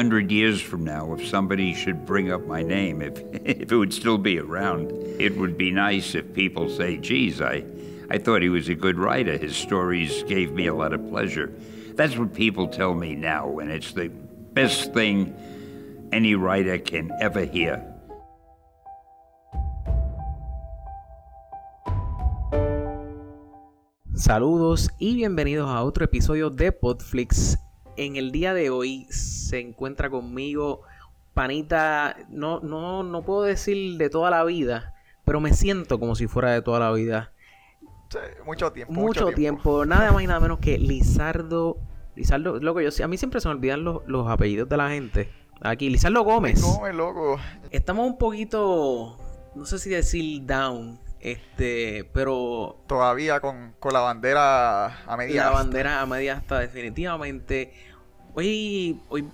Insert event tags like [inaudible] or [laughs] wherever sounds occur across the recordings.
hundred years from now, if somebody should bring up my name, if, [laughs] if it would still be around, it would be nice if people say, geez, I, I thought he was a good writer. His stories gave me a lot of pleasure. That's what people tell me now, and it's the best thing any writer can ever hear. Saludos y bienvenidos a otro episodio de Podflix. En el día de hoy se encuentra conmigo Panita, no, no, no puedo decir de toda la vida, pero me siento como si fuera de toda la vida. Sí, mucho tiempo. Mucho, tiempo. Nada más y nada menos que Lizardo. Lizardo, loco, yo a mí siempre se me olvidan los, los apellidos de la gente. Aquí, Lizardo Gómez. Gómez, loco. Estamos un poquito, no sé si decir down este, pero. Todavía con, la bandera a media. La bandera a media hasta, definitivamente. Hoy, hoy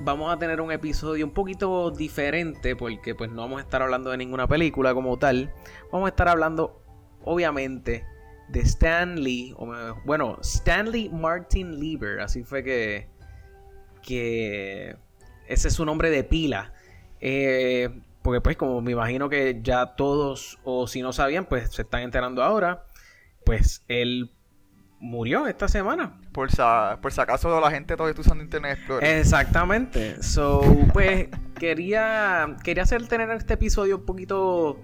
vamos a tener un episodio un poquito diferente. Porque pues no vamos a estar hablando de ninguna película como tal. Vamos a estar hablando, obviamente, de Stanley. Bueno, Stanley Martin Lieber. Así fue que. Que. Ese es su nombre de pila. Eh, porque pues como me imagino que ya todos, o si no sabían, pues se están enterando ahora, pues él murió esta semana. Por si, por si acaso la gente todavía está usando Internet Explorer. Exactamente. So, pues [laughs] quería, quería hacer tener este episodio un poquito...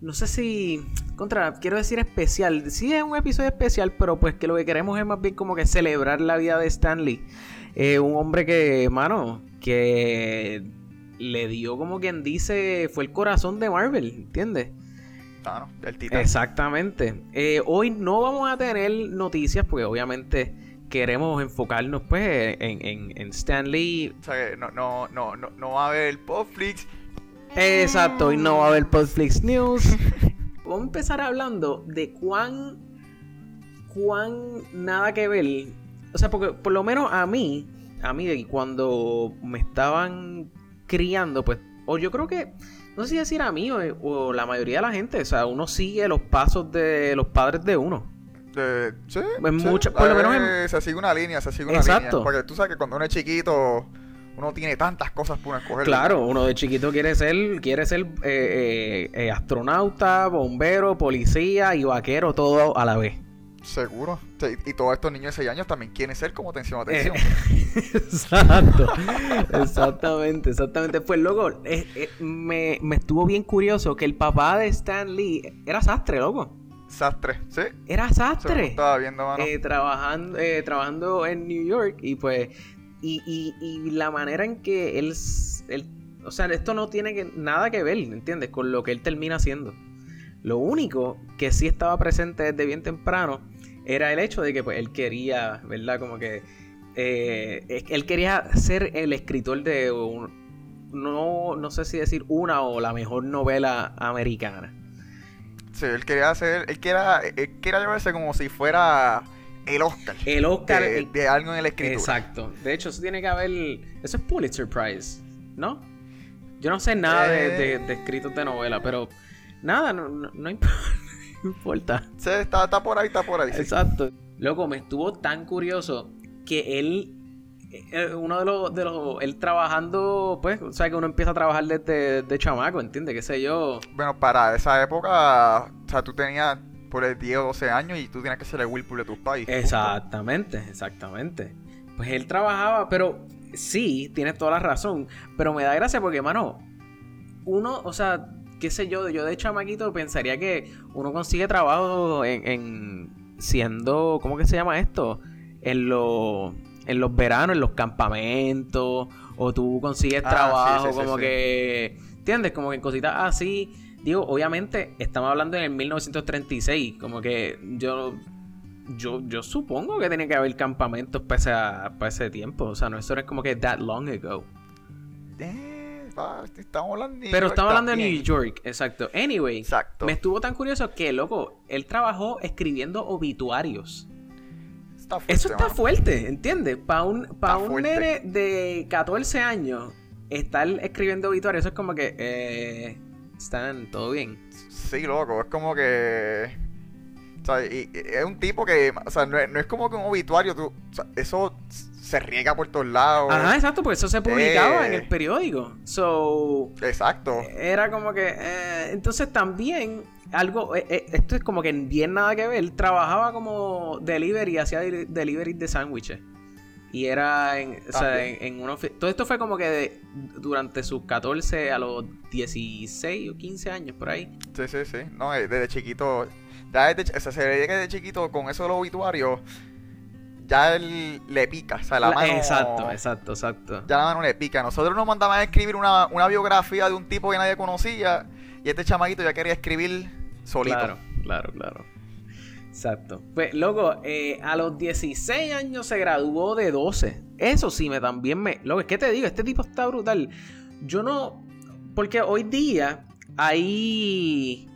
No sé si. Contra, quiero decir especial. Sí, es un episodio especial, pero pues que lo que queremos es más bien como que celebrar la vida de Stanley. Eh, un hombre que, mano, que le dio como quien dice, fue el corazón de Marvel, ¿entiendes? Claro, el titán. Exactamente. Eh, hoy no vamos a tener noticias porque obviamente queremos enfocarnos pues en, en, en Stanley. O sea, no, no, no, no, no va a haber Podflix. Exacto, hoy no va a haber Podflix News. [laughs] vamos a empezar hablando de cuán, cuán nada que ver. O sea, porque por lo menos a mí, a mí cuando me estaban criando, pues, o yo creo que, no sé si decir a mí o, la mayoría de la gente, o sea, uno sigue los pasos de los padres de uno. De, sí, por lo menos en... se sigue una línea, se sigue una Exacto. línea. Porque tú sabes que cuando uno es chiquito, uno tiene tantas cosas por escoger. Claro, uno de chiquito quiere ser, quiere ser eh, eh, eh, astronauta, bombero, policía y vaquero todo a la vez. Seguro. Y todos estos niños de 6 años también quieren ser como atención, atención. [laughs] Exacto. exactamente, exactamente. Pues loco, eh, eh, me, estuvo bien curioso que el papá de Stan Lee era sastre, loco. Sastre, sí. Era sastre. estaba viendo, mano. Eh, trabajando, trabajando en New York y pues... Y, y, y la manera en que él, él... O sea, esto no tiene que, nada que ver, ¿entiendes? Con lo que él termina haciendo. Lo único que sí estaba presente desde bien temprano era el hecho de que pues, él quería, ¿verdad? Como que eh, él quería ser el escritor de no, no sé si decir una o la mejor novela americana. Sí, él quería hacer, él quería, él quería llevarse como si fuera el Oscar. El Oscar de, algo en el escritor. Exacto. De hecho, eso tiene que haber, eso es Pulitzer Prize, ¿no? Yo no sé nada de, de escritos de novela, pero Nada, no, [laughs] no, importa. Sí, está, está, por ahí, está por ahí. Exacto. Loco, me estuvo tan curioso que él, eh, uno de los, de los, él trabajando, pues, o sea, que uno empieza a trabajar desde, de chamaco, ¿entiendes? ¿Qué sé yo? Bueno, para esa época, o sea, tú tenías por el 10 o 12 años y tú tenías que ser el Whirlpool de tus países. Exactamente, exactamente. Pues él trabajaba, pero sí, tienes toda la razón, pero me da gracia porque, mano, uno, o sea, qué sé yo, yo de chamaquito pensaría que uno consigue trabajo en, siendo, ¿cómo que se llama esto? En, lo, en los veranos, en los campamentos, o tú consigues ah, trabajo como que, ¿entiendes? Como que en cositas así. Digo, obviamente, estamos hablando en el 1936, como que yo yo, yo supongo que tiene que haber campamentos para ese, tiempo. O sea, no eso es como que that long ago. Estamos hablando Pero estamos hablando de New York, exacto. Anyway, me estuvo tan curioso que, loco, él trabajó escribiendo obituarios. Eso está fuerte, ¿entiendes? Para un, pa un nene de 14 años, estar escribiendo obituarios, eso es como que, eh, están todo bien. Sí, loco, es como que... O O sea, y, y es un tipo que, o sea, no es, no es como que un obituario, tú, o sea, eso se riega por todos lados. Ajá, exacto, porque eso se publicaba Eh. en el periódico. So, Exacto. era como que. eh, entonces también, algo. eh, eh, esto es como que bien nada que ver. Trabajaba como delivery, hacía deli- delivery de sándwiches. Y era en, o sea, en, en una Todo esto fue como que de- durante sus 14 a los 16 o 15 años, por ahí. Sí, sí, sí. No, eh, desde chiquito. Ya desde, o sea, se veía que desde chiquito, con eso de los obituarios, ya él le pica. O sea, la, La- mano. Exacto, exacto, exacto. Ya la mano le pica. Nosotros nos mandaban a escribir una, una biografía de un tipo que nadie conocía. Y este chamaquito ya quería escribir solito. Claro, claro, claro. Exacto. Pues, loco, eh, a los 16 años se graduó de 12. Eso sí, me también me. Loco, es que te digo, este tipo está brutal. Yo no. Porque hoy día hay.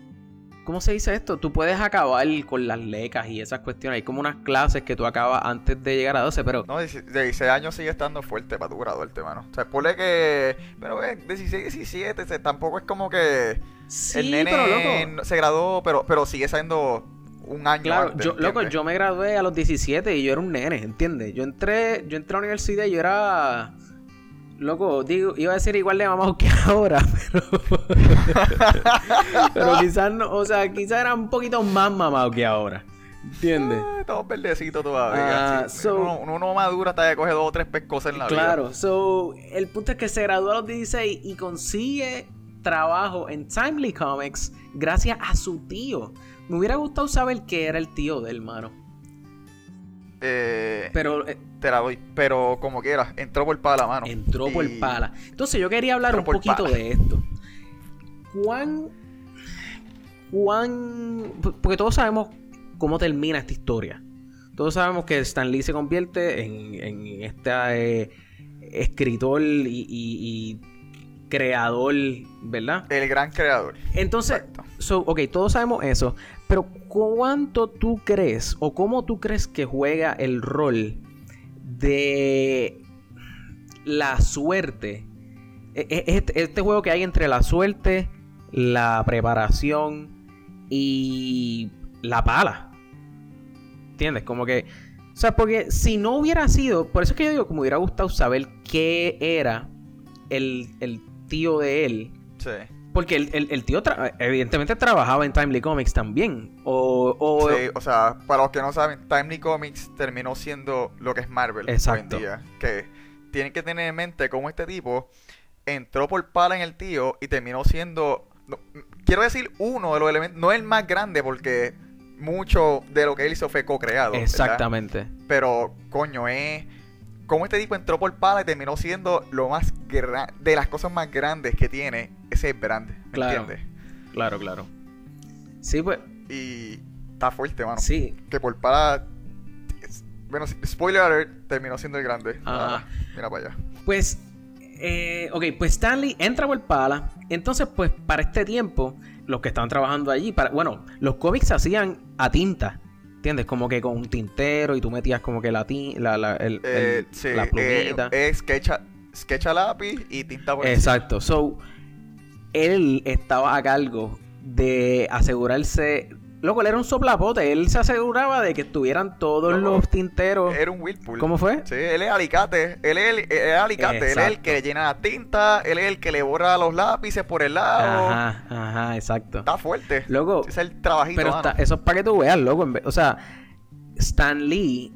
¿Cómo se dice esto? Tú puedes acabar con las lecas y esas cuestiones. Hay como unas clases que tú acabas antes de llegar a 12, pero. No, 16 16 años sigue estando fuerte para tu graduarte, mano. O sea, ponle que. Pero eh, 16, 17, o sea, tampoco es como que. Sí, el nene pero loco. se graduó, pero, pero sigue siendo un año Claro, antes, yo, loco, yo me gradué a los 17 y yo era un nene, ¿entiendes? Yo entré, yo entré a la universidad y yo era. Loco, digo, iba a decir igual de mamado que ahora, pero. [laughs] pero quizás no, o sea, quizás era un poquito más mamado que ahora. ¿Entiendes? Ah, Estamos verdecitos todavía. Ah, sí. so- uno, uno no madura hasta que coge dos o tres pescosas en la vida. Claro, so, el punto es que se graduó a los 16 y consigue trabajo en Timely Comics gracias a su tío. Me hubiera gustado saber qué era el tío del hermano. Eh, Pero eh, te la doy. Pero como quieras, entró por pala, mano. Entró por Y- pala. Entonces yo quería hablar Entró un poquito pala. de esto. ¿Cuán... ¿Cuán... Porque todos sabemos cómo termina esta historia. Todos sabemos que Stan Lee se convierte en, en este eh, escritor y, y- y creador, ¿verdad? El gran creador. Entonces, so, ok, todos sabemos eso, pero ¿cuánto tú crees o cómo tú crees que juega el rol de la suerte? E- e- Este, este juego que hay entre la suerte, la preparación y la pala. ¿Entiendes? Como que... O sea, porque si no hubiera sido... Por eso es que yo digo que me hubiera gustado saber qué era el, el tío de él. Sí. Porque el, el- el tío tra- evidentemente trabajaba en Timely Comics también. O, o- Sí, o sea, para los que no saben, Timely Comics terminó siendo lo que es Marvel Exacto. hoy en día. Que tienen que tener en mente cómo este tipo entró por pala en el tío y terminó siendo. no, quiero decir uno de los elementos, no el más grande, porque mucho de lo que él hizo fue co-creado. ¿verdad? Exactamente. Pero, coño, es. Cómo este tipo entró por pala y terminó siendo lo más. De las cosas más grandes que tiene ese brand. ¿Me Claro. entiendes? Claro, claro. Sí, pues. Y está fuerte, mano. Sí. que por para bueno spoiler alert terminó siendo el grande Ajá. Ah, mira para allá Pues. eh, ok, pues Stanley entra por pala. Entonces, pues, para este tiempo, los que estaban trabajando allí, para, bueno, los cómics se hacían a tinta. ¿Entiendes? Como que con un tintero y tú metías como que la, tin- la, la, el- Eh, el- sí, la eh, plumita. es sketch a, sketch a lápiz y tinta por Exacto. So, él estaba a cargo de asegurarse. Loco, él era un soplapote. Él se aseguraba de que estuvieran todos Loco, los tinteros. era un Whirlpool ¿Cómo fue? sí él es alicate él es el, él es alicate él es el que le llena la tinta él es el que le borra los lápices por el lado Ajá, ajá, exacto. está fuerte Loco, es el trabajito pero está- eso es para que tú veas, loco. O sea, Stan Lee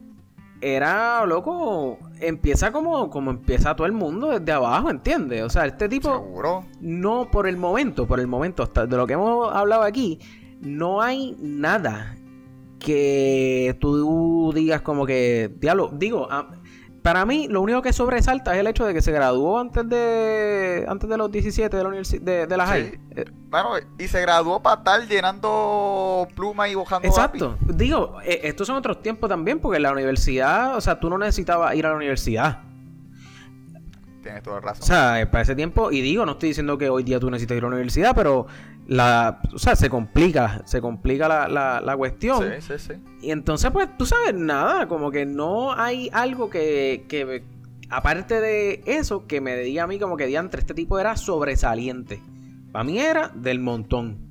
era, loco, empieza como, como empieza todo el mundo desde abajo, ¿entiendes? O sea, este tipo... seguro no por el momento, por el momento, hasta de lo que hemos hablado aquí, no hay nada que tú digas como que, diablo, digo, para mí lo único que sobresalta es el hecho de que se graduó antes de antes de los 17 de la de, de la Sí. high. Eh, Bueno, y se graduó para estar llenando plumas y bojando Exacto. Digo, eh, estos son otros tiempos también porque en la universidad, o sea, tú no necesitabas ir a la universidad. tienes toda la razón O sea, para ese tiempo, y digo, no estoy diciendo que hoy día tú necesitas ir a la universidad, pero la, o sea, se complica, se complica la, la, la cuestión. sí sí sí Y entonces, pues, tú sabes, nada, como que no hay algo que, que aparte de eso, que me diga a mí como que diantre, este tipo era sobresaliente. Para mí era del montón.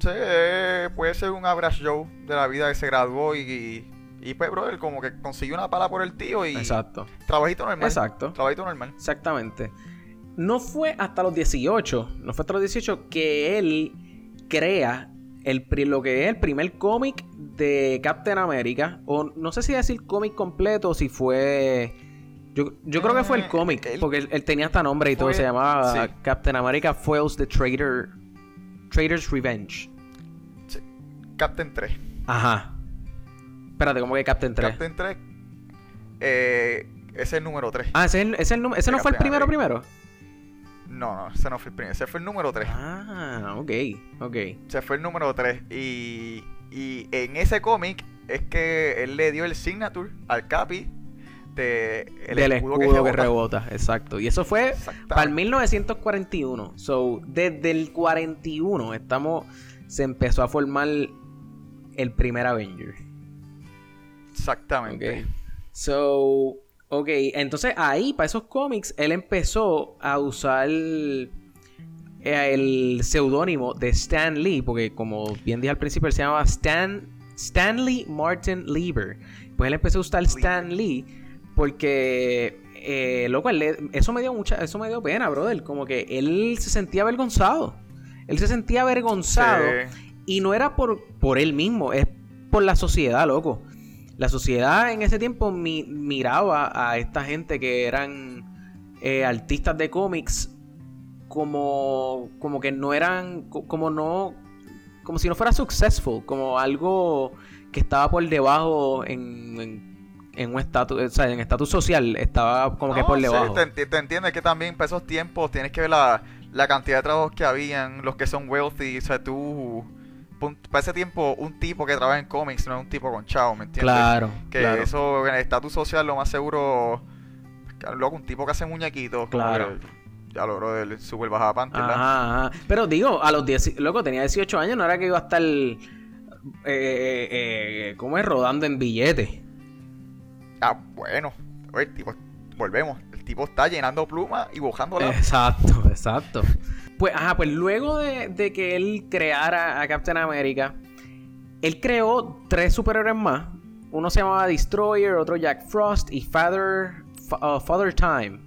Sí, eh, puede ser un Joe de la vida que se graduó y, y, y, pues, brother, como que consiguió una pala por el tío y... Exacto. Trabajito normal. Exacto. Trabajito normal. Exactamente. No fue hasta los 18, no fue hasta los 18 que él crea el, lo que es el primer cómic de Captain America. O no sé si decir cómic completo o si fue... Yo, yo creo que fue el Eh, cómic, porque él, él tenía hasta nombre y todo, se llamaba sí. Captain America Foils the Traitor... Traitor's Revenge. Sí. Captain 3. Ajá. Espérate, ¿cómo que Captain 3? Captain 3 eh, ese es el número 3. Ah, ese, es el- ese, es el ese no fue el primero America. primero. No, no, ese no fue el primero. Ese fue el número 3. Ah, ok, ok. Ese fue el número 3. Y, y en ese cómic es que él le dio el signature al Capi de el Del escudo, que, rebota. rebota, exacto. Y eso fue para el 1941. So, desde el 41 estamos, se empezó a formar el primer Avenger. Exactamente. Ok. So, ok, entonces ahí, para esos cómics, él empezó a usar eh, el seudónimo de Stan Lee, porque como bien dije al principio, él se llamaba Stan, Stanley Martin Lieber. Pues él empezó a usar Stan Lee porque, eh, loco, él le- eso me dio mucha, eso me dio pena, brother. Como que él se sentía avergonzado. Él se sentía avergonzado. Sí. Y no era por, por él mismo, es por la sociedad, loco. La sociedad en ese tiempo mi- miraba a esta gente que eran eh, artistas de cómics como, como que no eran, co- como no, como si no fuera successful, como algo que estaba por debajo en, en, en un estatus, o sea, en estatus social, estaba como que No, por sí, debajo. te, enti- te entiendo, es que también para esos tiempos tienes que ver la, la cantidad de trabajos que habían, los que son wealthy, o sea, tú... Para ese tiempo, un tipo que trabaja en cómics no es un tipo con chavo, ¿me entiendes? Claro, Que claro. eso, en el estatus social, lo más seguro... Loco, un tipo que hace muñequitos. Claro. que Ya logró del super bajada ¿verdad? Ajá, ajá. Pero digo, a los 10, loco, tenía 18 años, no era que iba a estar, eh, eh, eh, ¿cómo es? Rodando en billetes. Ah, bueno. Oye, tipo, volvemos. El tipo está llenando plumas y bojándola. Exacto, exacto. Pues, ajá, pues luego de, de que él creara a Captain America, él creó tres superhéroes más. Uno se llamaba Destroyer, otro Jack Frost y Father, Fa- uh, Father Time.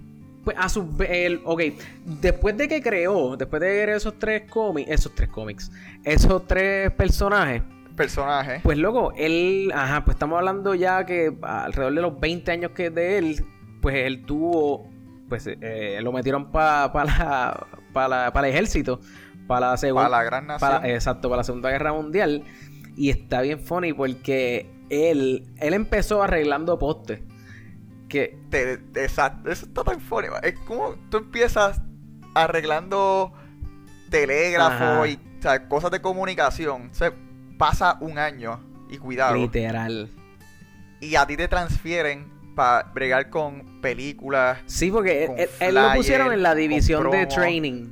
Pues a su vez, él- ok, después de que creó, después de crear esos tres cómics, esos tres cómics, esos tres personajes, Personaje. pues loco, él, ajá, pues estamos hablando ya que alrededor de los 20 años que es de él, pues él tuvo, pues eh, lo metieron para la, pa la, pa el ejército, para la segunda, Para la gran nación. exacto, para la segunda guerra mundial. Y está bien funny porque él, él empezó arreglando postes. Que, Te- exacto, eso está tan funny. man. Es como tú empiezas arreglando telégrafo Ajá. y o sea, cosas de comunicación. O sea, pasa un año y cuidado. literal. Y a ti te transfieren para bregar con películas. Sí, porque él, lo pusieron en la división de training,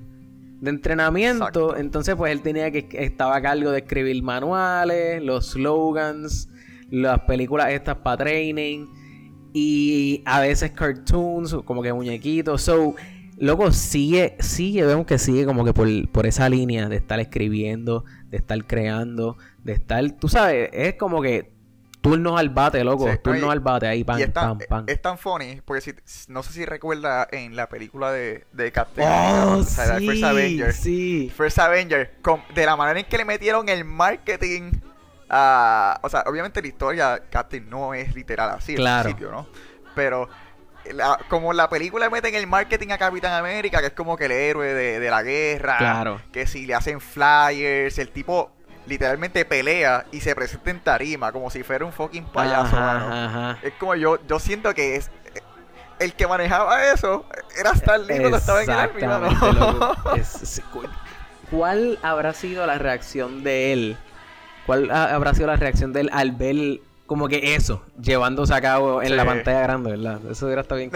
de entrenamiento. Exacto. Entonces, pues él tenía que estaba a cargo de escribir manuales, los slogans, las películas estas para training y a veces cartoons, como que muñequitos. So, loco, sigue, sigue, vemos que sigue como que por, por esa línea de estar escribiendo, de estar creando, de estar, tú sabes, es como que turnos al bate, loco, Sí, turnos al bate ahí, es tan, pam, pam. es tan funny, porque si, no sé si recuerda en la película de, de Captain Oh, o sea, sí, First Avenger. sí. First Avenger, con- de la manera en que le metieron el marketing a... O sea, obviamente la historia Captain no es literal así Claro. al principio, ¿no? Pero la- como la película le meten el marketing a Capitán América, que es como que el héroe de, de la guerra, Claro. que si le hacen flyers, el tipo literalmente pelea y se presenta en tarima como si fuera un fucking payaso, Ajá, mano. ajá. Es como yo, yo siento que es el que manejaba eso era Stan Lee cuando estaba en el Army, mano. [laughs] Es- es- cu- ¿Cuál habrá sido la reacción de él? ¿Cuál ha- habrá sido la reacción de él al ver como que eso llevándose a cabo en Sí. la pantalla grande, verdad? Eso hubiera estado bien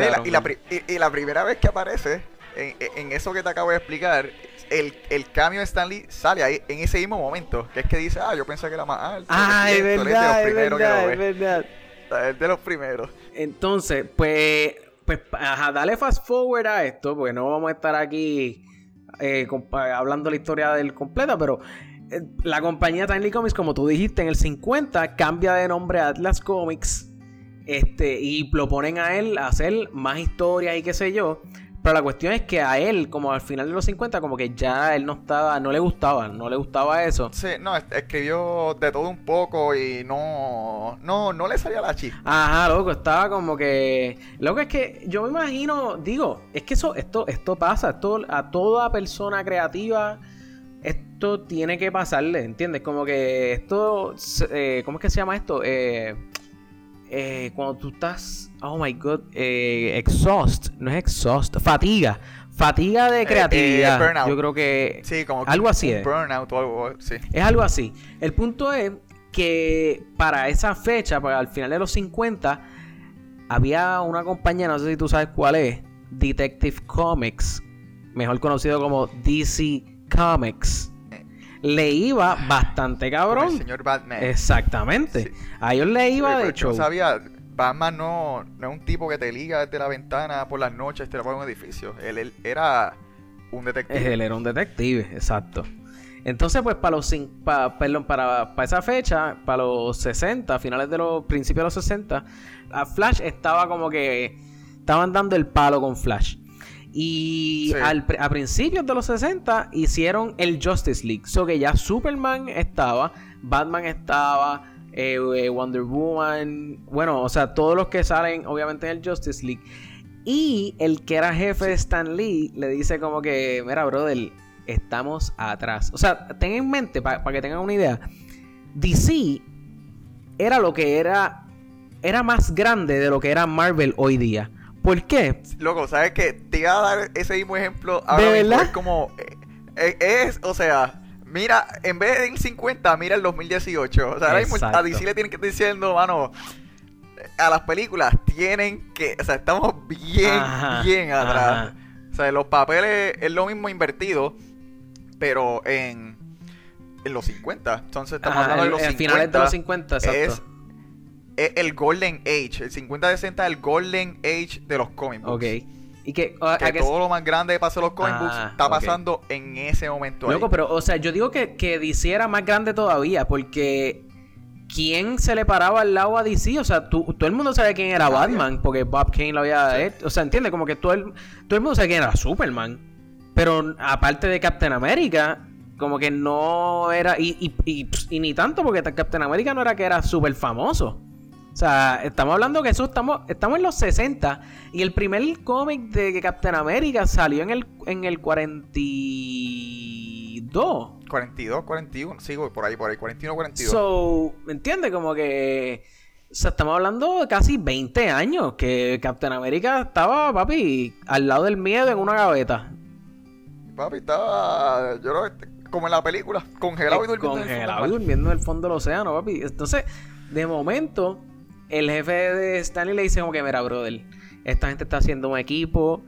y- y la primera vez que aparece en, en eso que te acabo de explicar, el, el cambio de Stan Lee sale ahí en ese mismo momento. Que es que dice, ah, yo pensé que era más alto. Ah, es verdad, es verdad, es ve. verdad. Es de los primeros. Entonces, pues, pues, ajá, dale fast forward a esto, porque no vamos a estar aquí eh, hablando la historia del completa, pero eh, la compañía Timely Comics, como tú dijiste, en el 50 cambia de nombre a Atlas Comics. Este, y lo ponen a él a hacer más historias y qué sé yo. Pero la cuestión es que a él, como al final de los 50, como que ya él no estaba, no le gustaba, no le gustaba eso. Sí, no, es- escribió de todo un poco y no, no, no le salía la chispa. Ajá, loco, estaba como que. Loco, es que yo me imagino, digo, es que eso, esto, esto pasa, esto a toda persona creativa, esto tiene que pasarle, ¿entiendes? Como que esto, eh, ¿cómo es que se llama esto? Eh, eh, cuando tú estás, oh my god, eh, exhaust, no es exhaust, fatiga, fatiga de eh, creatividad. burnout. yo creo que Sí, como que algo así es. burnout o algo, sí. Es algo así. El punto es que para esa fecha, para al final de los 50, había una compañía, no sé si tú sabes cuál es, Detective Comics, mejor conocido como DC Comics. Le iba bastante Como cabrón. el señor Batman. Exactamente. Sí. A ellos le Sí, iba pero de que no hecho. sabía, Batman no, no es un tipo que te liga desde la ventana por las noches, te lo pone un edificio. Él, él era un detective. Él era un detective, exacto. Entonces, pues, para los cin- pa- perdón, para, para esa fecha, para los 60, finales de los principios de los 60, a Flash estaba como que estaban dando el palo con Flash. Y Sí. al a principios de los 60 hicieron el Justice League. So que ya Superman estaba, Batman estaba, eh, eh, Wonder Woman, bueno, o sea, todos los que salen obviamente en el Justice League. Y el que era jefe de Stan Lee le dice como que, mira, brother, estamos atrás. O sea, ten en mente, para que tengan una idea, DC era lo que era, era más grande de lo que era Marvel hoy día. ¿Por qué? Loco, ¿sabes qué? Te iba a dar ese mismo ejemplo ahora ¿De mismo. verdad? Es como. eh, eh, es, o sea, mira, en vez del 50, mira el 2018. O sea, ahora mismo a. DC le tienen que estar diciendo, mano. A las películas tienen que. O sea, estamos bien, Ajá, bien atrás. ajá. O sea, los papeles es lo mismo invertido, pero en. En los 50. Entonces estamos Ajá, hablando de los el 50. finales de los 50, exacto. Es, es el Golden Age. El 50-60 es el Golden Age de los comic books. Ok. Y que, Que todo lo más grande que pasó en los comic books Ah, está pasando en ese momento. ahí. Loco, pero, o sea, yo digo que, que DC era más grande todavía, porque ¿quién se le paraba al lado a DC? O sea, tú- todo el mundo sabe quién era. Batman, porque Bob Kane lo había hecho. O sea, entiende, como que todo el, todo el mundo sabe quién era Superman. Pero aparte de Captain America, como que no era. Y, y, y ni tanto, porque Captain America no era que era súper famoso. O sea, estamos hablando que eso estamos, estamos en los 60 y el primer cómic de Captain America salió en el, en el 42. 42, 41, sigo por ahí, por ahí, 41, 42. So, ¿me entiendes? Como que. O sea, estamos hablando de casi 20 años que Captain America estaba, papi, al lado del miedo en una gaveta. Papi, estaba, yo creo que como en la película, congelado y durmiendo. en el fondo Congelado y durmiendo en el fondo del océano, papi. Entonces, de momento, el jefe de Stanley le dice como que, mira, brother, esta gente está haciendo un equipo,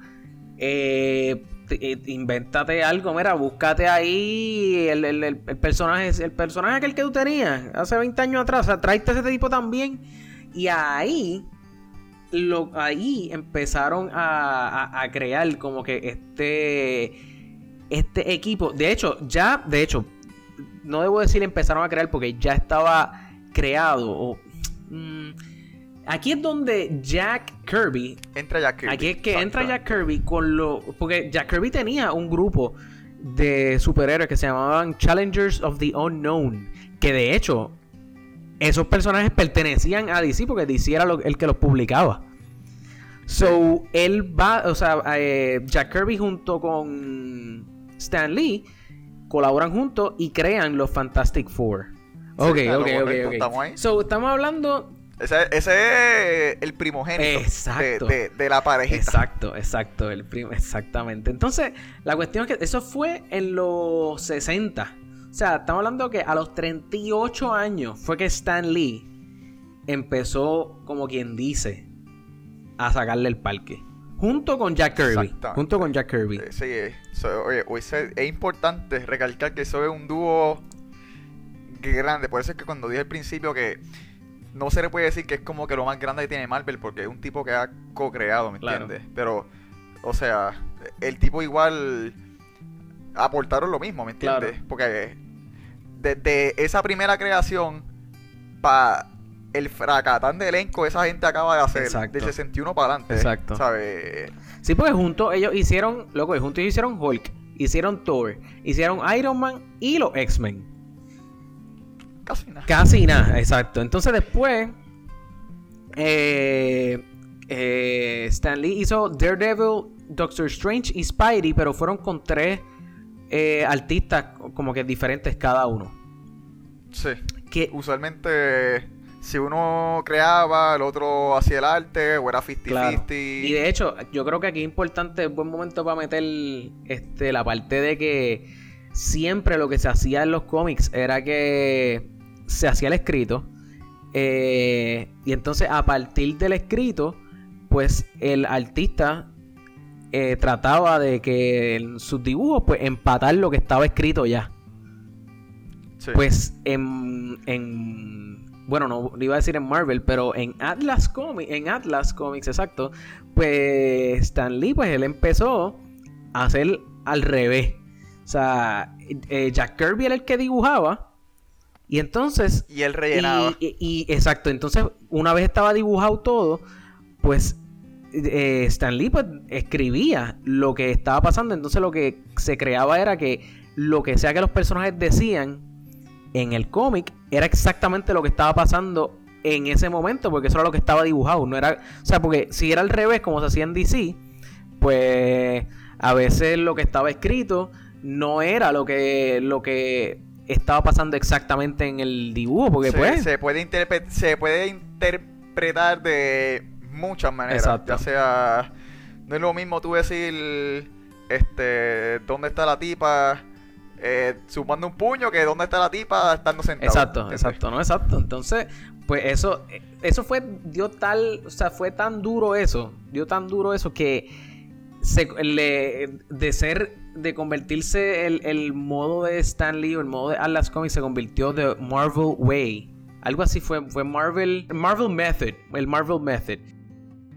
eh, eh, invéntate algo, mira, búscate ahí el, el- el- el personaje, el personaje aquel que tú tenías hace 20 años atrás, o sea, tráete ese tipo también. Y ahí, lo, ahí empezaron a, a- a crear como que este este equipo, de hecho, ya, de hecho, no debo decir empezaron a crear porque ya estaba creado. mm, aquí es donde Jack Kirby, Entra Jack Kirby. aquí es que entra. Jack Kirby con lo, porque Jack Kirby tenía un grupo de superhéroes que se llamaban Challengers of the Unknown, que de hecho esos personajes pertenecían a DC porque DC era lo- el que los publicaba. So, él va, o sea, eh, Jack Kirby junto con Stan Lee colaboran juntos y crean los Fantastic Four. Ok, lo ok, ok, correcto, ok. estamos ahí. So, estamos hablando Ese, ese es el primogénito Exacto. De, de- de la parejita. Exacto, exacto, el prim- exactamente. Entonces, la cuestión es que eso fue en los 60. O sea, estamos hablando que a los 38 años fue que Stan Lee empezó, como quien dice, a sacarle el parque. Junto con Jack Kirby. Junto con Jack Kirby. Eh, Sí, so- oye, es importante recalcar que eso es un dúo grande. Por eso es que cuando dije al principio que no se le puede decir que es como que lo más grande que tiene Marvel, porque es un tipo que ha co-creado, ¿me Claro. entiendes? Pero, o sea, el tipo igual aportaron lo mismo, ¿me entiendes? Claro. Porque desde esa primera creación para el fracatán de elenco esa gente acaba de hacer Exacto. del 61 para adelante. Exacto. ¿Sabes? Sí, porque juntos ellos hicieron, loco, y juntos ellos hicieron Hulk, hicieron Thor, hicieron Iron Man y los X-Men. Casi nada. Casi nada, exacto. Entonces después, eh, eh, Stan Lee hizo Daredevil, Doctor Strange y Spidey, pero fueron con tres eh, artistas como que diferentes cada uno. Sí. Que, Usualmente, si uno creaba, el otro hacía el arte, o era 50-50. Claro. Y de hecho, yo creo que aquí es importante, buen momento para meter este, la parte de que siempre lo que se hacía en los cómics era que se hacía el escrito. eh, y entonces a partir del escrito, pues el artista eh, trataba de que en sus dibujos, pues empatar lo que estaba escrito ya. Sí. Pues en, en- bueno, no iba a decir en Marvel, pero en Atlas Comics, en Atlas Comics, exacto, pues Stan Lee, pues él empezó a hacer al revés. O sea, eh, Jack Kirby era el que dibujaba. Y entonces. Y él rellenaba. Y, y- y- exacto, entonces, una vez estaba dibujado todo, pues eh, Stan Lee pues, escribía lo que estaba pasando. Entonces, lo que se creaba era que lo que sea que los personajes decían en el cómic era exactamente lo que estaba pasando en ese momento, porque eso era lo que estaba dibujado. No era, o sea, porque si era al revés, como se hacía en DC, pues a veces lo que estaba escrito no era lo que, lo que estaba pasando exactamente en el dibujo, porque se, pues... se puede se puede interpretar de muchas maneras. Exacto. Ya sea. No es lo mismo tú decir. Este. ¿Dónde está la tipa? Eh, sumando un puño que dónde está la tipa estando sentado. Exacto, exacto, no exacto. Entonces, pues eso, eso fue, dio tal, o sea, fue tan duro eso, dio tan duro eso que se, le, de ser, de convertirse el, el modo de Stan Lee o el modo de Atlas Comics se convirtió de Marvel Way. Algo así fue, fue Marvel, Marvel Method, el Marvel Method.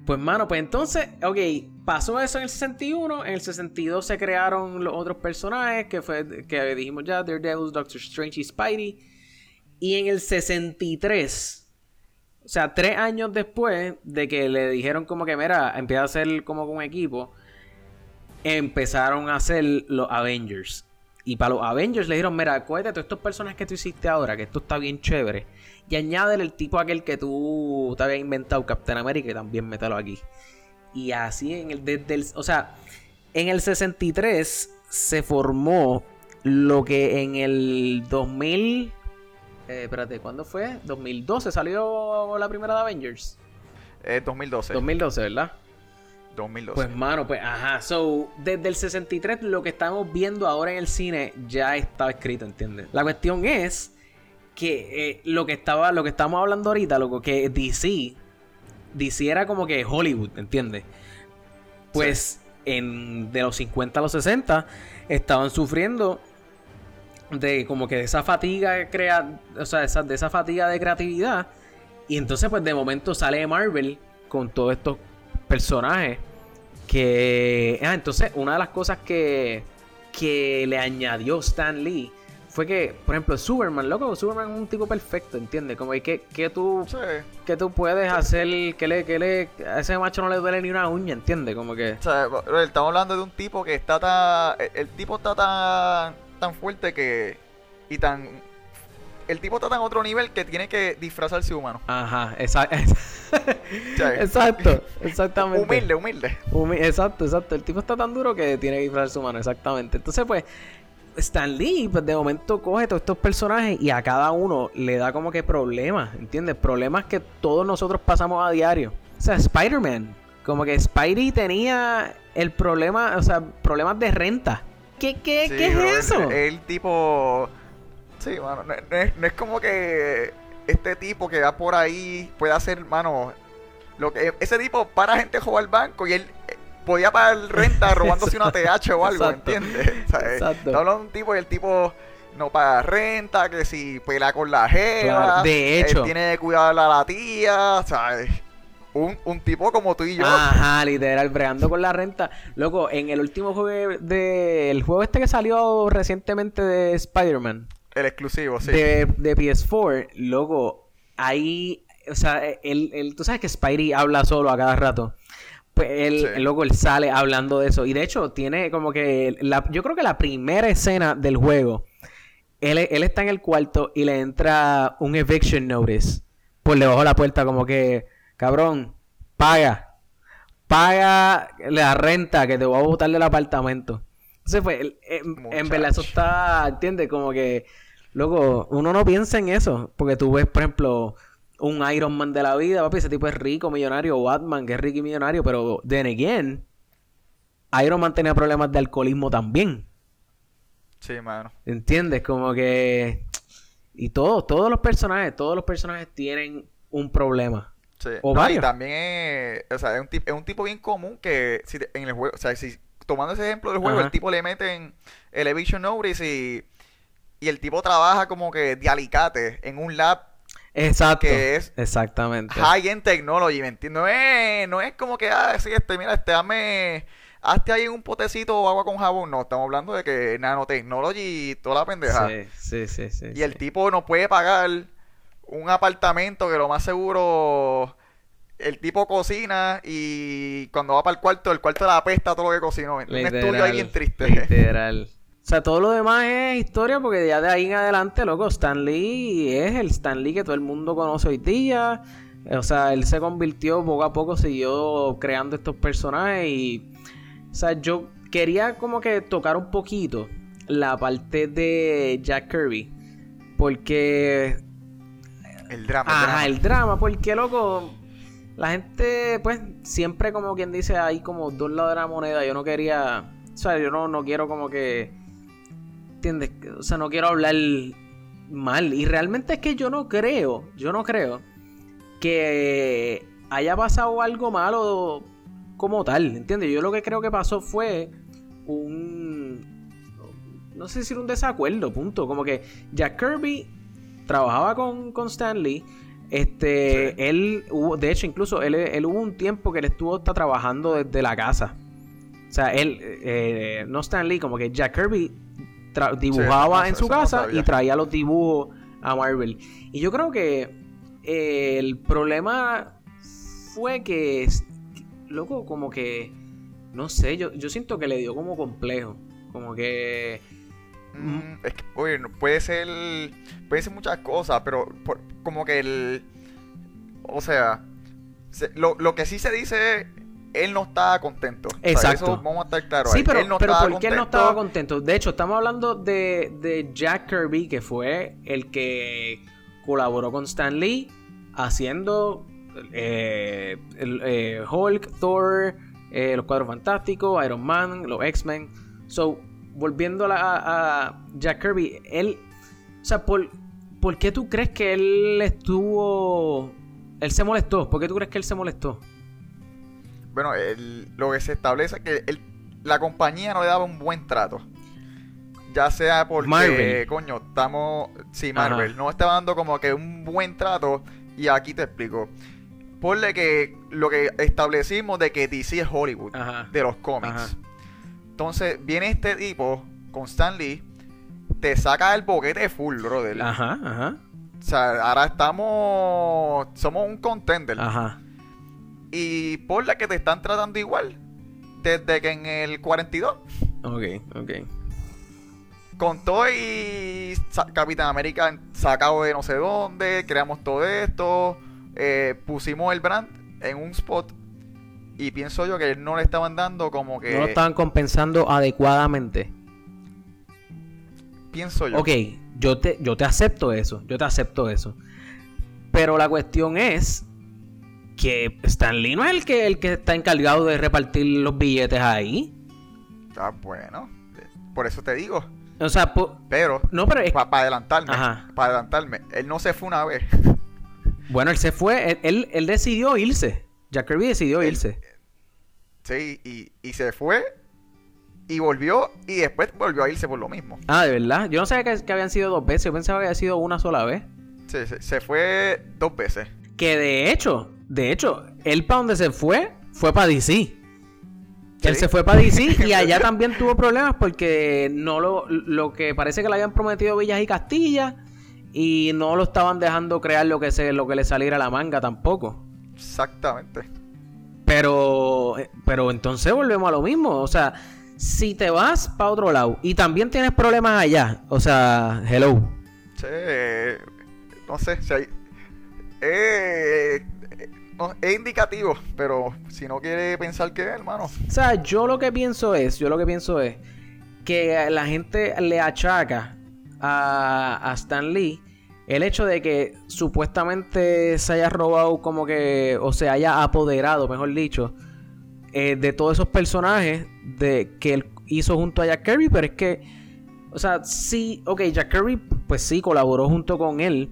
Pues mano, pues entonces, ok, pasó eso en el 61, en el 62 se crearon los otros personajes que fue que dijimos ya, Daredevil, Doctor Strange y Spidey. Y en el 63, o sea, tres años después de que le dijeron como que, mira, empieza a hacer como un equipo, empezaron a hacer los Avengers. Y para los Avengers le dijeron, mira, acuérdate todos estos personajes que tú hiciste ahora, que esto está bien chévere. Y añádele el tipo aquel que tú te habías inventado, Captain America, y también mételo aquí. Y así en el, desde el, o sea, en el 63 se formó lo que en el 2000, eh, espérate, ¿cuándo fue? 2012 salió la primera de Avengers. Eh, 2012. 2012, ¿verdad? 2012. Pues mano, pues ajá, so desde el 63 lo que estamos viendo ahora en el cine ya estaba escrito, ¿entiendes? La cuestión es que eh, lo que estaba lo que estamos hablando ahorita, lo que DC DC era como que Hollywood, ¿entiendes? Pues en de los 50 a los 60 estaban sufriendo de como que de esa fatiga crea, o sea, esa, de esa fatiga de creatividad y entonces pues de momento sale Marvel con todos estos personajes que ah, entonces una de las cosas que que le añadió Stan Lee fue que, por ejemplo, Superman, loco, Superman es un tipo perfecto, ¿entiendes? Como que, que tú Sí. que tú puedes hacer que le, que le a ese macho no le duele ni una uña, ¿entiendes? Como que O sea, estamos hablando de un tipo que está tan. El, el tipo está tan, tan fuerte que. Y tan. El tipo está tan otro nivel que tiene que disfrazarse humano. Ajá, esa- [laughs] sea, exacto, exactamente. Humilde, humilde. Humi- Exacto, exacto. El tipo está tan duro que tiene que disfrazar su mano, exactamente. Entonces, pues, Stan Lee, pues de momento coge todos estos personajes y a cada uno le da como que problemas, ¿entiendes? Problemas que todos nosotros pasamos a diario. O sea, Spider-Man, como que Spidey tenía el problema, o sea, problemas de renta. ¿Qué, qué, Sí, qué es bro, eso? El, el tipo. Sí, mano. No, no es, no es como que este tipo que va por ahí puede hacer, mano. Lo que, ese tipo para gente jugar al banco y él eh, podía pagar renta [laughs] robándose una TH o algo, Exacto. ¿entiendes? [laughs] O sea, eh, Exacto. Hablando de un tipo y el tipo no paga renta, que si pelea con la jeva. Claro, de hecho. Él tiene que cuidar a la tía, ¿sabes? Un, un tipo como tú y yo. Ajá, [laughs] literal, bregando con la renta. Loco, en el último juego de. El juego este que salió recientemente de Spider-Man. El exclusivo, sí. de, de PS4, luego, ahí, o sea, él, él- tú sabes que Spidey habla solo a cada rato. Pues él, Sí. luego él sale hablando de eso. Y de hecho, tiene como que, la, yo creo que la primera escena del juego, él, él está en el cuarto y le entra un eviction notice por debajo de la puerta, como que, cabrón, paga. Paga la renta que te voy a botar del apartamento. Entonces, pues, el- en, en verdad, eso está, ¿entiendes? Como que, luego, uno no piensa en eso. Porque tú ves, por ejemplo, un Iron Man de la vida, papi, ese tipo es rico, millonario, o Batman, que es rico y millonario, pero, then again, Iron Man tenía problemas de alcoholismo también. Sí, mano. ¿Entiendes? Como que... Y todos, todos los personajes, todos los personajes tienen un problema. Sí. O No, y varios. también es, o sea, es un, es un tipo bien común que si te- en el juego, o sea, si tomando ese ejemplo del juego, Ajá. el tipo le meten el Eviction Notice y, y el tipo trabaja como que de alicate en un lab Exacto. Que es Exactamente. high-end technology, ¿me entiendes? No es, no es como que, ah, sí, este, mira, este, dame, hazte ahí un potecito agua con jabón. No, estamos hablando de que nanotechnology y toda la pendeja. Sí, sí, sí, sí. Y el sí. tipo no puede pagar un apartamento que lo más seguro el tipo cocina y cuando va para el cuarto, el cuarto le apesta todo lo que cocinó. Un estudio ahí bien triste. Literal. [laughs] O sea, todo lo demás es historia porque ya de ahí en adelante, loco, Stan Lee es el Stan Lee que todo el mundo conoce hoy día. O sea, él se convirtió poco a poco, siguió creando estos personajes y... O sea, yo quería como que tocar un poquito la parte de Jack Kirby. Porque El drama. el Ajá, drama. el drama, porque loco, la gente, pues, siempre como quien dice, hay como dos lados de la moneda. Yo no quería, o sea, yo no, no quiero como que, ¿entiendes? O sea, no quiero hablar mal. Y realmente es que yo no creo, yo no creo que haya pasado algo malo como tal, ¿entiendes? Yo lo que creo que pasó fue un, no sé si un desacuerdo, punto. Como que Jack Kirby trabajaba con, con Stan Lee. Este, Sí. él hubo, de hecho, incluso él, él hubo un tiempo que él estuvo hasta trabajando desde la casa. O sea, él, eh, no Stan Lee, como que Jack Kirby dibujaba en su no casa y traía los dibujos a Marvel. Y yo creo que eh, el problema fue que, loco, como que, no sé, yo, yo siento que le dio como complejo. Como que... Mm, es que, oye, puede ser, puede ser muchas cosas, pero por- como que el, o sea, se- lo, lo que sí se dice, él no estaba contento. O sea, Exacto. eso vamos a estar claros. Sí, pero, él no pero ¿por qué él no estaba contento? De hecho, estamos hablando de, de Jack Kirby, que fue el que colaboró con Stan Lee haciendo eh, el, eh, Hulk, Thor, eh, los Cuadros Fantásticos, Iron Man, los X-Men. So, volviendo a, a- Jack Kirby, él, o sea, ¿por, ¿por qué tú crees que él estuvo... Él se molestó? ¿Por qué tú crees que él se molestó? Bueno, lo que se establece es que el- la compañía no le daba un buen trato. Ya sea porque, Marvel. coño, estamos. Sí, Ajá. Marvel. No estaba dando como que un buen trato. Y aquí te explico. Ponle que lo que establecimos de que DC es Hollywood, Ajá. de los cómics. Ajá. Entonces, viene este tipo con Stan Lee, te saca el boquete full, brother. Ajá, ajá, O sea, ahora estamos. Somos un contender. ajá. Y por la que te están tratando igual. Desde que en el 42. Ok, ok. Con todo y Capitán América sacado de no sé dónde. Creamos todo esto. eh, pusimos el brand en un spot. Y pienso yo que no le estaban dando como que. No lo estaban compensando adecuadamente. Pienso yo. Ok, yo te, yo te acepto eso. Yo te acepto eso. Pero la cuestión es que Stan Lee no es el que, el que está encargado de repartir los billetes ahí. Ah, bueno. Por eso te digo. O sea, Pero. no, pero es- Para adelantarme. Ajá. Para adelantarme. Él no se fue una vez. bueno, él se fue, él, él, él decidió irse. Jack Kirby decidió Él- irse. Sí, y, y se fue. Y volvió. Y después volvió a irse por lo mismo. Ah, de verdad. Yo no sabía que, que habían sido dos veces. Yo pensaba que había sido una sola vez. Sí, se, se fue dos veces. Que de hecho, de hecho, él para donde se fue, fue para DC. Él se fue para DC [laughs] y allá también tuvo problemas porque no lo, lo que parece que le habían prometido Villas y Castilla y no lo estaban dejando crear lo que se, lo que le saliera a la manga tampoco. Exactamente. Pero, pero entonces volvemos a lo mismo. O sea, si te vas para otro lado y también tienes problemas allá, o sea, hello. Sí, no sé, si hay, eh, no, es indicativo, pero si no quiere pensar que es, hermano. O sea, yo lo que pienso es, yo lo que pienso es que la gente le achaca a, a Stan Lee el hecho de que supuestamente se haya robado como que, o se haya apoderado, mejor dicho, eh, de todos esos personajes de, que él hizo junto a Jack Kirby, pero es que, o sea, sí, ok, Jack Kirby, pues sí, colaboró junto con él,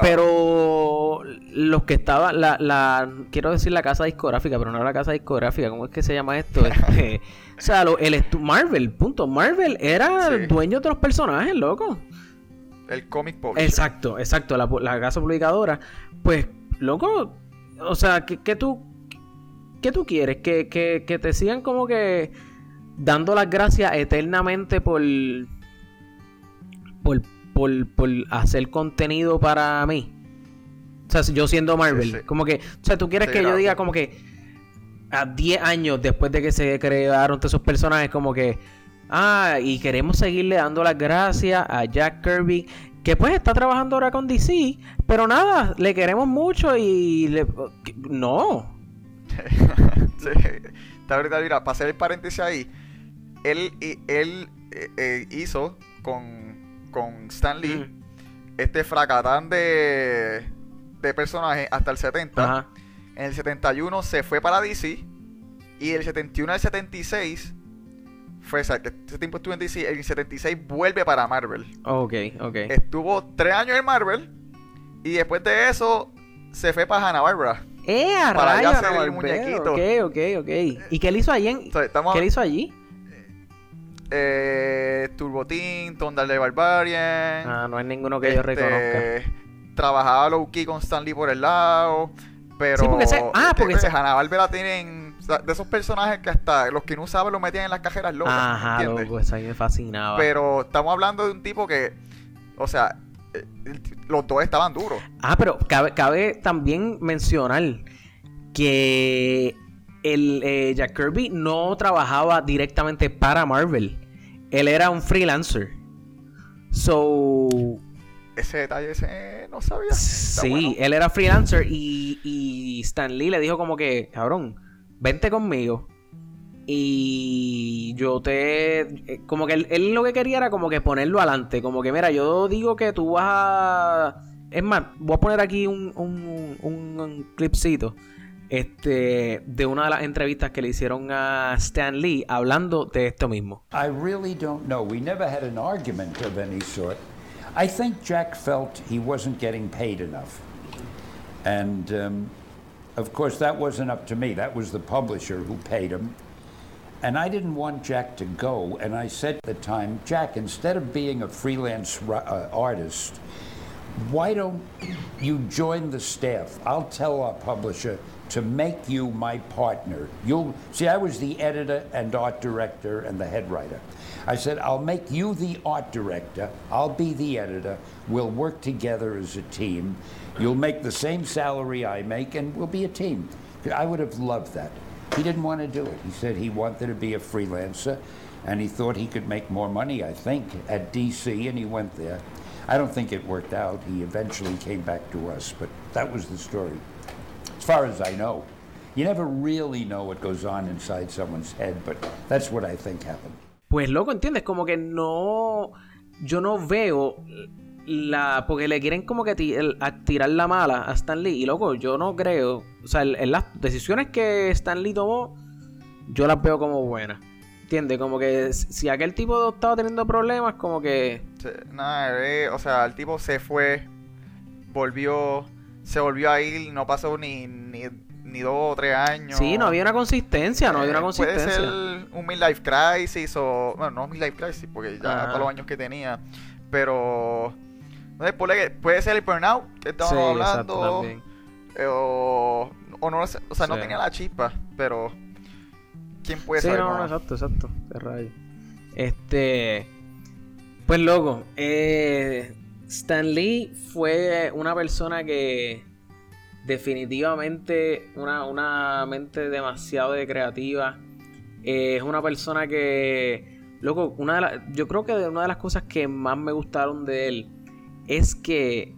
pero los que estaban, la, la, quiero decir la casa discográfica, pero no la casa discográfica, ¿cómo es que se llama esto? [laughs] Este, o sea, el Marvel, punto. Marvel era el dueño de los personajes, loco. El comic publisher. Exacto, exacto, la, la casa publicadora. Pues, loco, o sea, ¿qué, tú, qué tú quieres? ¿Que, que, que te sigan como que dando las gracias eternamente por, por por, hacer contenido para mí. O sea, yo siendo Marvel. Como que, o sea, tú quieres que yo diga como que a 10 años después de que se crearon todos esos personajes, como que, ah, y queremos seguirle dando las gracias a Jack Kirby, que pues está trabajando ahora con DC, pero nada, le queremos mucho y le... No. [laughs] sí. Ahorita, mira, para hacer el paréntesis ahí, él, él eh, eh, hizo con con Stan Lee, este fracatán de, de personajes hasta el 70. En el 71 se fue para DC. Y el 71 al 76 fue, o sea, que ese tiempo estuvo en DC. El 76 vuelve para Marvel. Ok, ok. Estuvo tres años en Marvel. Y después de eso se fue para Hanna Barbera. ¡Eh, a para hacer el muñequito. Ok, ok, ok. ¿Y qué él hizo allí? En... ¿Qué él hizo allí? eh, Turbo Teen, de Barbarian. Ah, no hay ninguno que yo este, reconozca. Trabajaba low key con Stanley por el lado. Pero. Sí, porque ah, porque pues, Hanna Barbera tienen. De esos personajes que hasta los que no usaban lo metían en las cajeras locas. Ajá, loco, eso a mí me fascinaba. Pero estamos hablando de un tipo que. O sea, eh, los dos estaban duros. Ah, pero cabe, cabe también mencionar que el eh, Jack Kirby no trabajaba directamente para Marvel. Él era un freelancer. So. Ese detalle ese no sabía. sí, él era freelancer y, y Stan Lee le dijo como que, cabrón, vente conmigo. Y yo te. Eh, como que él, lo que quería era como que ponerlo adelante. Como que, mira, yo digo que tú vas a. Es más, voy a poner aquí un, un, un clipcito este, de una de las entrevistas que le hicieron a Stan Lee hablando de esto mismo. I really don't know. We never had an argument of any sort. I think Jack felt he wasn't getting paid enough. And um, of course, that wasn't up to me. That was the publisher who paid him. And I didn't want Jack to go. And I said at the time, Jack, instead of being a freelance uh, artist, why don't you join the staff? I'll tell our publisher to make you my partner. You'll see, I was the editor and art director and the head writer. I said, I'll make you the art director, I'll be the editor, we'll work together as a team. You'll make the same salary I make, and we'll be a team. I would have loved that. He didn't want to do it. He said he wanted to be a freelancer, and he thought he could make more money, I think, at DC, and he went there. I don't think it worked out. He eventually came back to us, but that was the story. As far as I know. You never really know what goes on inside someone's head, but that's what I think happened. Pues loco, ¿entiendes? Como que no yo no veo la porque le quieren como que tirar la mala a Stan Lee y loco, yo no creo, o sea, en las decisiones que Stan Lee tomó yo las veo como buenas. ¿Entiendes? Como que si aquel tipo estaba teniendo problemas, como que... Nada, eh, o sea, el tipo se fue, volvió, se volvió a ir, no pasó ni, ni, ni dos o tres años. Sí, no había una consistencia, no había una consistencia. Puede ser un midlife crisis o. Bueno, no midlife crisis, porque ya todos los años que tenía. Pero. No sé, puede ser el burnout que estábamos hablando. Eh, o, o, no, o sea, no tenía la chispa, pero. ¿quién puede Sí, saber? no, no, exacto, exacto. Qué rayo. Este. Pues loco, eh, Stan Lee fue una persona que definitivamente una, una mente demasiado de creativa. Eh, es una persona que, loco, una de las- yo creo que de- una de las cosas que más me gustaron de él es que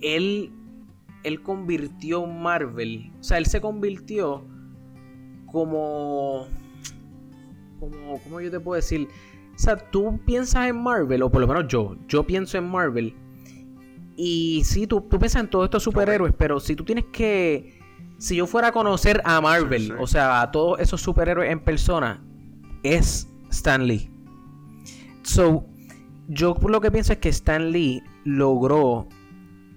él, él convirtió Marvel, o sea, él se convirtió como, como, ¿cómo yo te puedo decir? O sea, tú piensas en Marvel, o por lo menos yo, yo pienso en Marvel. Y sí, tú, tú piensas en todos estos superhéroes, pero si tú tienes que... Si yo fuera a conocer a Marvel, Sí, sí. o sea, a todos esos superhéroes en persona, es Stan Lee. So, yo lo que pienso es que Stan Lee logró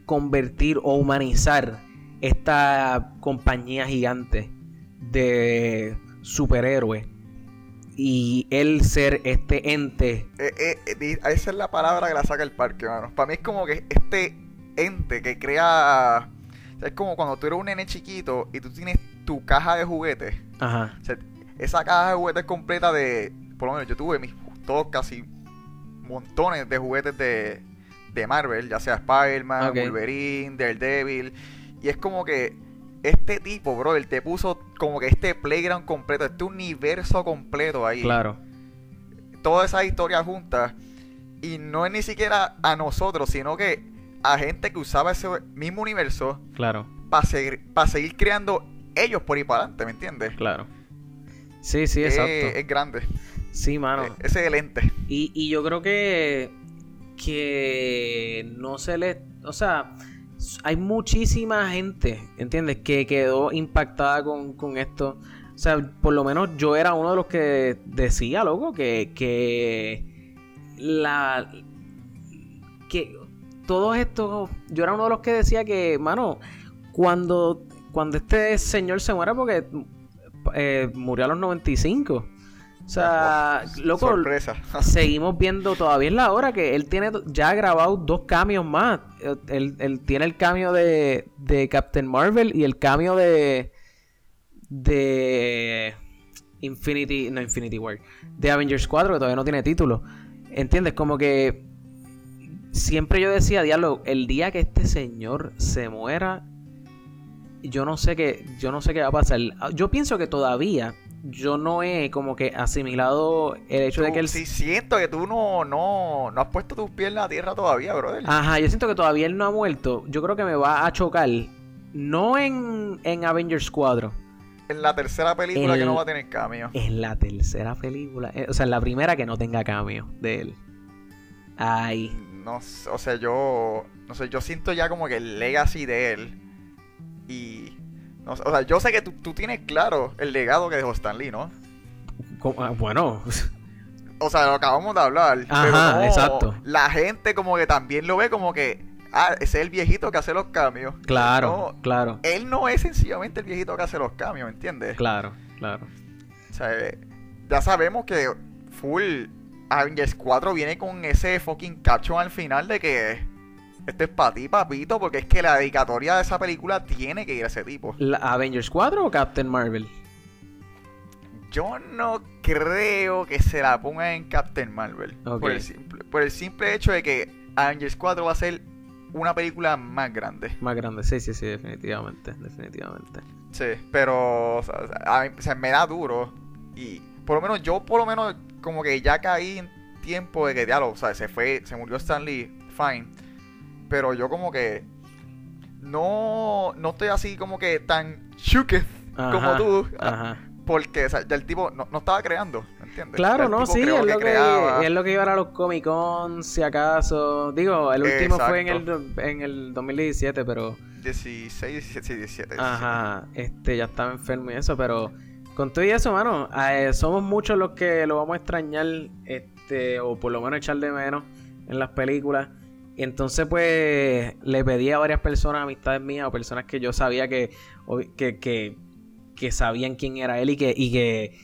convertir o humanizar esta compañía gigante de superhéroes y él ser este ente Eh, eh, eh, esa es la palabra que la saca el parque, mano. Para mí es como que este ente que crea. o sea, es como cuando tú eres un nene chiquito y tú tienes tu caja de juguetes. ajá O sea, esa caja de juguetes completa de. Por lo menos yo tuve mis todos casi montones de juguetes de, de Marvel, ya sea Spider-Man, Ok. Wolverine, Daredevil. Y es como que este tipo, bro, él te puso como que este playground completo, este universo completo ahí. claro Todas esas historias juntas. Y no es ni siquiera a nosotros, sino que a gente que usaba ese mismo universo claro para seguir, para seguir creando ellos por ahí para adelante, ¿me entiendes? claro sí sí exacto es grande. Sí mano Eh, ese es el ente. y, y yo creo que que no se le o sea hay muchísima gente ¿entiendes? que quedó impactada con, con esto o sea por lo menos yo era uno de los que decía loco que que la que todos estos yo era uno de los que decía que mano cuando cuando este señor se muera porque eh, murió a los 95 o sea loco Sorpresa. [laughs] seguimos viendo todavía es la hora que él tiene ya grabado dos cambios más. Él, él tiene el cambio de, de Captain Marvel y el cambio de de Infinity, no Infinity War, de Avengers 4 que todavía no tiene título. ¿Entiendes? Como que siempre yo decía, diablo, el día que este señor se muera, yo no sé qué, yo no sé qué va a pasar. Yo pienso que todavía yo no he como que asimilado el hecho de que él sí, siento que tú no, no, no has puesto tus pies en la tierra todavía, brother. Ajá, yo siento que todavía él no ha muerto. Yo creo que me va a chocar. No en, en Avengers 4. En la tercera película El- que no va a tener cambio. En la tercera película. eh, o sea, en la primera que no tenga cambio de él. Ay. No sé, o sea, yo, no sé, yo siento ya como que el legacy de él. Y, no o sea, yo sé que tú, tú tienes claro el legado que dejó Stan Lee, ¿no? Ah, bueno. [laughs] O sea, lo acabamos de hablar. Ajá, pero no, exacto. La gente como que también lo ve como que, ah, ese es el viejito que hace los cambios. Claro, No, claro. él no es sencillamente el viejito que hace los cambios, ¿me entiendes? Claro, claro. O sea, eh, ya sabemos que Full Avengers 4 viene con ese fucking caption al final de que este es para ti, papito, porque es que la dedicatoria de esa película tiene que ir a ese tipo. ¿La ¿Avengers 4 o Captain Marvel? Yo no creo que se la pongan en Captain Marvel. Por, el simple, por el simple hecho de que Avengers 4 va a ser una película más grande. Más grande. Sí, sí, sí, definitivamente. Definitivamente. Sí, pero o sea, a mí- o sea, me da duro. Y por lo menos yo, por lo menos, como que ya caí en tiempo de que, diablo, o sea, se fue, se murió Stan Lee, fine. Pero yo como que no, no estoy así como que tan shooketh como tú. Ajá. Porque o sea, el tipo no, no estaba creando, ¿me entiendes? Claro, el no, sí, es lo, que, es lo que iba a los Comic Con, si acaso. Digo, el último fue en el, en el 2017, pero. 16, 17, sí, 17. Ajá, este ya estaba enfermo y eso, pero con todo y eso, mano, eh, somos muchos los que lo vamos a extrañar, este, o por lo menos echar de menos en las películas. Y entonces, pues, le pedí a varias personas, amistades mías, o personas que yo sabía que, que, que, sabían quién era él y que, y que,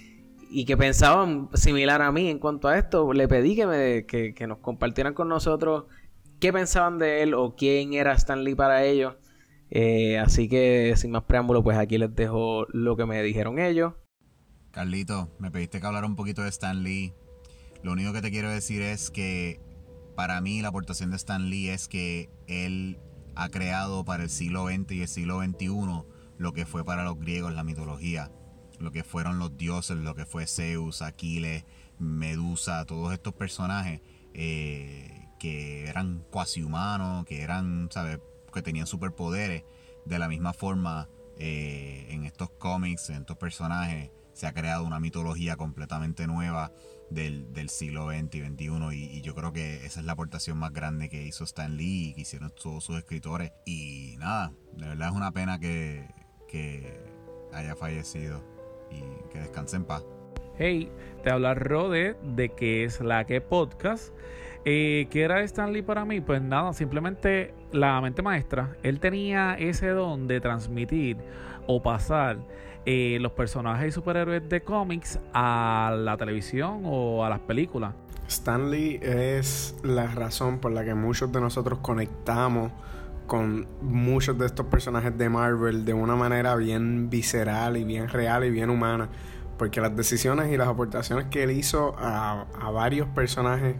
y que pensaban similar a mí en cuanto a esto. Le pedí que, me, que, que nos compartieran con nosotros qué pensaban de él o quién era Stan Lee para ellos. Eh, así que sin más preámbulo, pues aquí les dejo lo que me dijeron ellos. Carlito, me pediste que hablara un poquito de Stan Lee. Lo único que te quiero decir es que para mí la aportación de Stan Lee es que él ha creado para el siglo XX y el siglo XXI lo que fue para los griegos la mitología, lo que fueron los dioses, lo que fue Zeus, Aquiles, Medusa, todos estos personajes eh, que eran cuasi humanos, que eran, ¿sabes? que tenían superpoderes. De la misma forma, eh, en estos cómics, en estos personajes, se ha creado una mitología completamente nueva del, siglo XX y XXI y, yo creo que esa es la aportación más grande que hizo Stan Lee y que hicieron todos sus escritores y nada, de verdad es una pena que, que haya fallecido y que descanse en paz. Hey, te habla Rode de que es la que podcast. Eh, ¿Qué era Stan Lee para mí? Pues nada, simplemente la mente maestra. Él tenía ese don de transmitir o pasar eh, los personajes y superhéroes de cómics a la televisión o a las películas. Stan Lee es la razón por la que muchos de nosotros conectamos con muchos de estos personajes de Marvel de una manera bien visceral y bien real y bien humana. Porque las decisiones y las aportaciones que él hizo a, varios personajes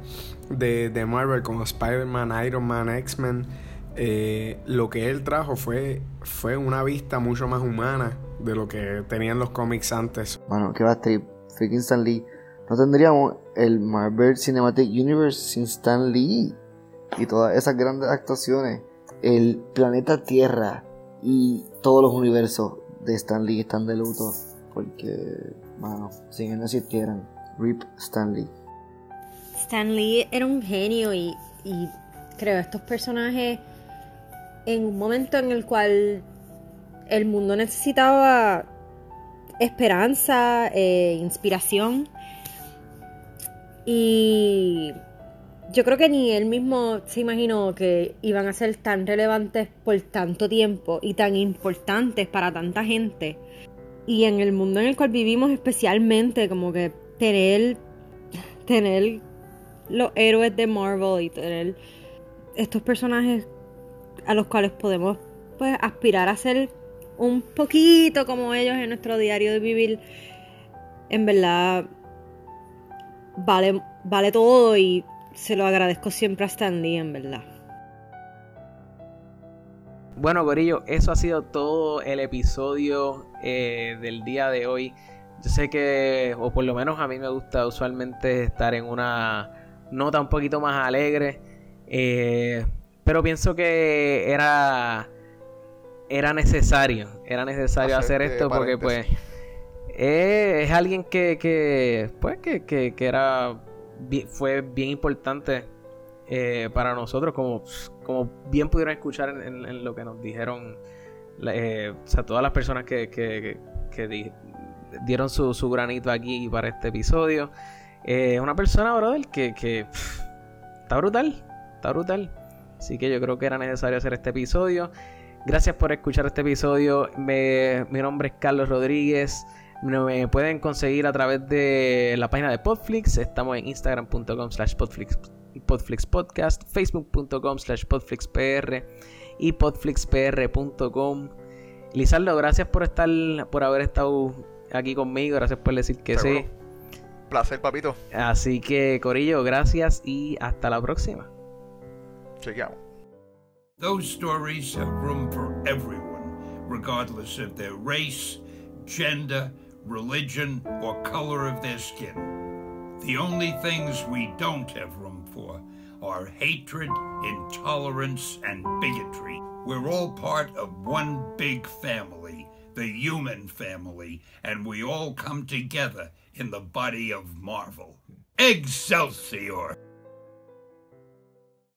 de, de Marvel, como Spider-Man, Iron Man, X-Men, eh, lo que él trajo fue, fue una vista mucho más humana de lo que tenían los cómics antes. Bueno, que va a trip. Freaking Stan Lee. No tendríamos el Marvel Cinematic Universe sin Stan Lee y todas esas grandes actuaciones. El planeta Tierra y todos los universos de Stan Lee están de luto porque, bueno, sin él no existieran. Rip Stan Lee. Stan Lee era un genio y, y creo estos personajes en un momento en el cual el mundo necesitaba esperanza, eh, inspiración. Y yo creo que ni él mismo se imaginó que iban a ser tan relevantes por tanto tiempo y tan importantes para tanta gente. Y en el mundo en el cual vivimos especialmente, como que tener, tener los héroes de Marvel y tener estos personajes a los cuales podemos pues aspirar a ser un poquito como ellos en nuestro diario de vivir, en verdad vale, vale todo y se lo agradezco siempre a Stan en verdad. Bueno, Gorillo, eso ha sido todo el episodio eh, del día de hoy. Yo sé que, o por lo menos a mí me gusta usualmente estar en una nota un poquito más alegre. Eh, pero pienso que era era necesario, era necesario hacer esto porque pues es alguien que, que pues que, que, era fue bien importante eh, para nosotros como, como bien pudieron escuchar en, lo que nos dijeron eh, o sea todas las personas que, que, dieron su, su, granito aquí para este episodio. Es eh, una persona brother que, que está brutal está brutal. Así que yo creo que era necesario hacer este episodio. Gracias por escuchar este episodio. mi nombre es Carlos Rodríguez. Me pueden conseguir a través de la página de Podflix. Estamos en instagram.com slash podflixpodcast, facebook.com slash podflixpr y podflixpr.com. Lizardo, gracias por estar, por haber estado aquí conmigo. Gracias por decir que sí. Placer, papito. Así que, Corillo, gracias y hasta la próxima. Chequeamos. Those stories have room for everyone, regardless of their race, gender, religion, or color of their skin. The only things we don't have room for are hatred, intolerance, and bigotry. We're all part of one big family, the human family, and we all come together in the body of Marvel. Excelsior!